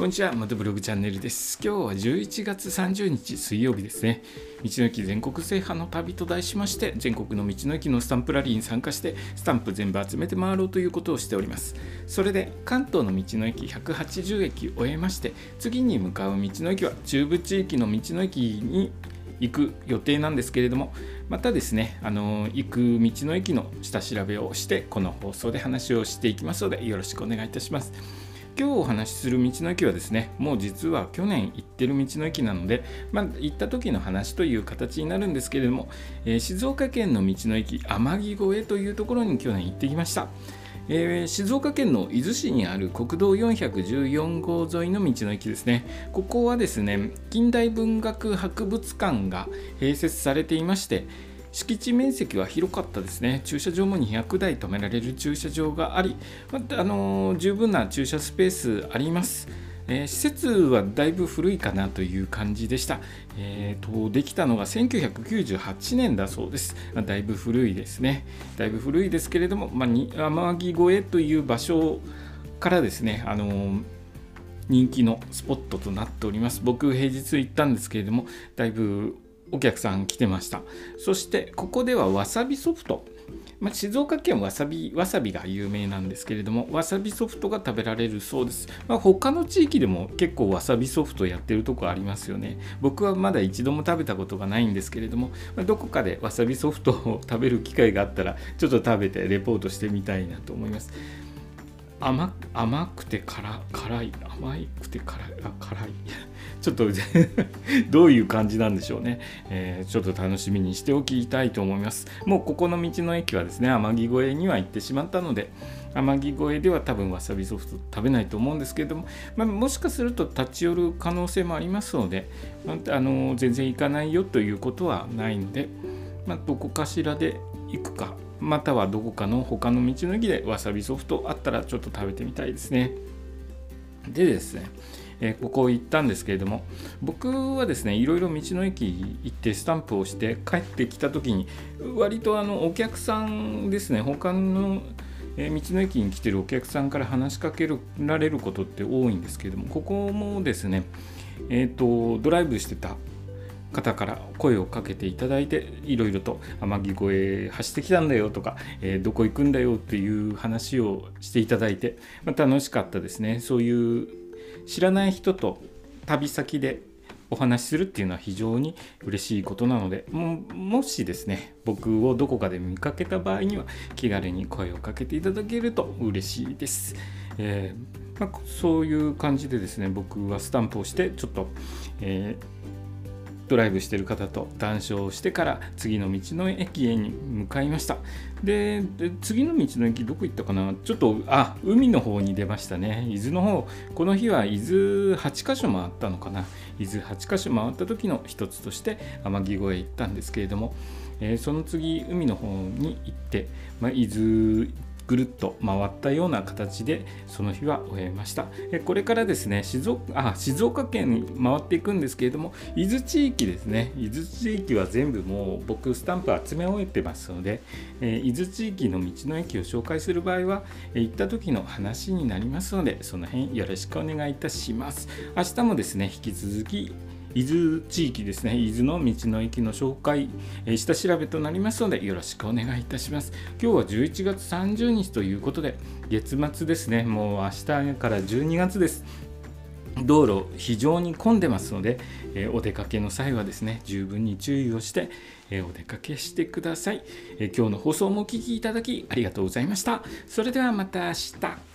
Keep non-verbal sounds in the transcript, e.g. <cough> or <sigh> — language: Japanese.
こんにちは、またブログチャンネルです。今日は11月30日水曜日ですね。道の駅全国制覇の旅と題しまして、全国の道の駅のスタンプラリーに参加して、スタンプ全部集めて回ろうということをしております。それで、関東の道の駅180駅を終えまして、次に向かう道の駅は中部地域の道の駅に行く予定なんですけれどもまたですねあの行く道の駅の下調べをしてこの放送で話をしていきますのでよろしくお願いいたします今日お話しする道の駅はですねもう実は去年行ってる道の駅なので、まあ、行った時の話という形になるんですけれども、えー、静岡県の道の駅天城越えというところに去年行ってきました。えー、静岡県の伊豆市にある国道414号沿いの道の駅ですね。ここはですね近代文学博物館が併設されていまして敷地面積は広かったですね駐車場も200台止められる駐車場があり、まあのー、十分な駐車スペースありますえー、施設はだいぶ古いかなという感じでした。えーと、できたのが1998年だそうです。まあ、だいぶ古いですね。だいぶ古いですけれども、まあ、天城越えという場所からですね、あのー、人気のスポットとなっております。僕、平日行ったんですけれども、だいぶお客さん来てました。そして、ここではわさびソフト。まあ、静岡県わさびわさびが有名なんですけれどもわさびソフトが食べられるそうです、まあ、他の地域でも結構わさびソフトやってるとこありますよね僕はまだ一度も食べたことがないんですけれども、まあ、どこかでわさびソフトを食べる機会があったらちょっと食べてレポートしてみたいなと思います甘くて辛辛い甘くて辛いあ辛いちょっと <laughs> どういう感じなんでしょうね、えー、ちょっと楽しみにしておきたいと思いますもうここの道の駅はですね天城越えには行ってしまったので天城越えでは多分わさびソフト食べないと思うんですけれども、まあ、もしかすると立ち寄る可能性もありますのであの全然行かないよということはないんで、まあ、どこかしらで行くかまたはどこかの他の道の駅でわさびソフトあったらちょっと食べてみたいですね。でですね、え、ここ行ったんですけれども僕はですねいろいろ道の駅行ってスタンプをして帰ってきた時に割とあのお客さんですね他の道の駅に来てるお客さんから話しかけられることって多いんですけれどもここもですねえーとドライブしてた方から声をかけていただいていろいろと天城越え走ってきたんだよとか、えー、どこ行くんだよっていう話をしていただいて、まあ、楽しかったですね。そういう知らない人と旅先でお話しするっていうのは非常に嬉しいことなのでもしですね僕をどこかで見かけた場合には気軽に声をかけていただけると嬉しいです。えーまあ、そういう感じでですね僕はスタンプをしてちょっと、えードライブしてる方と談笑してから次の道の駅へに向かいました。で次の道の駅どこ行ったかな？ちょっとあ海の方に出ましたね。伊豆の方。この日は伊豆8か所回ったのかな？伊豆8か所回った時の一つとして天城越え行ったんですけれども、えー、その次海の方に行って、まあ、伊豆ぐるっと回ったような形でその日は終えました。これからですね静岡あ静岡県に回っていくんですけれども伊豆地域ですね。伊豆地域は全部もう僕スタンプ集め終えてますので、え伊豆地域の道の駅を紹介する場合は、え行った時の話になりますのでその辺よろしくお願いいたします。明日もですね引き続き伊豆地域ですね伊豆の道の駅の紹介、え下調べとなりますのでよろしくお願いいたします。今日は11月30日ということで月末ですね。もう明日から12月です。道路非常に混んでますので、えお出かけの際はですね十分に注意をして、えお出かけしてください、え今日の放送もお聴きいただきありがとうございました。それではまた明日。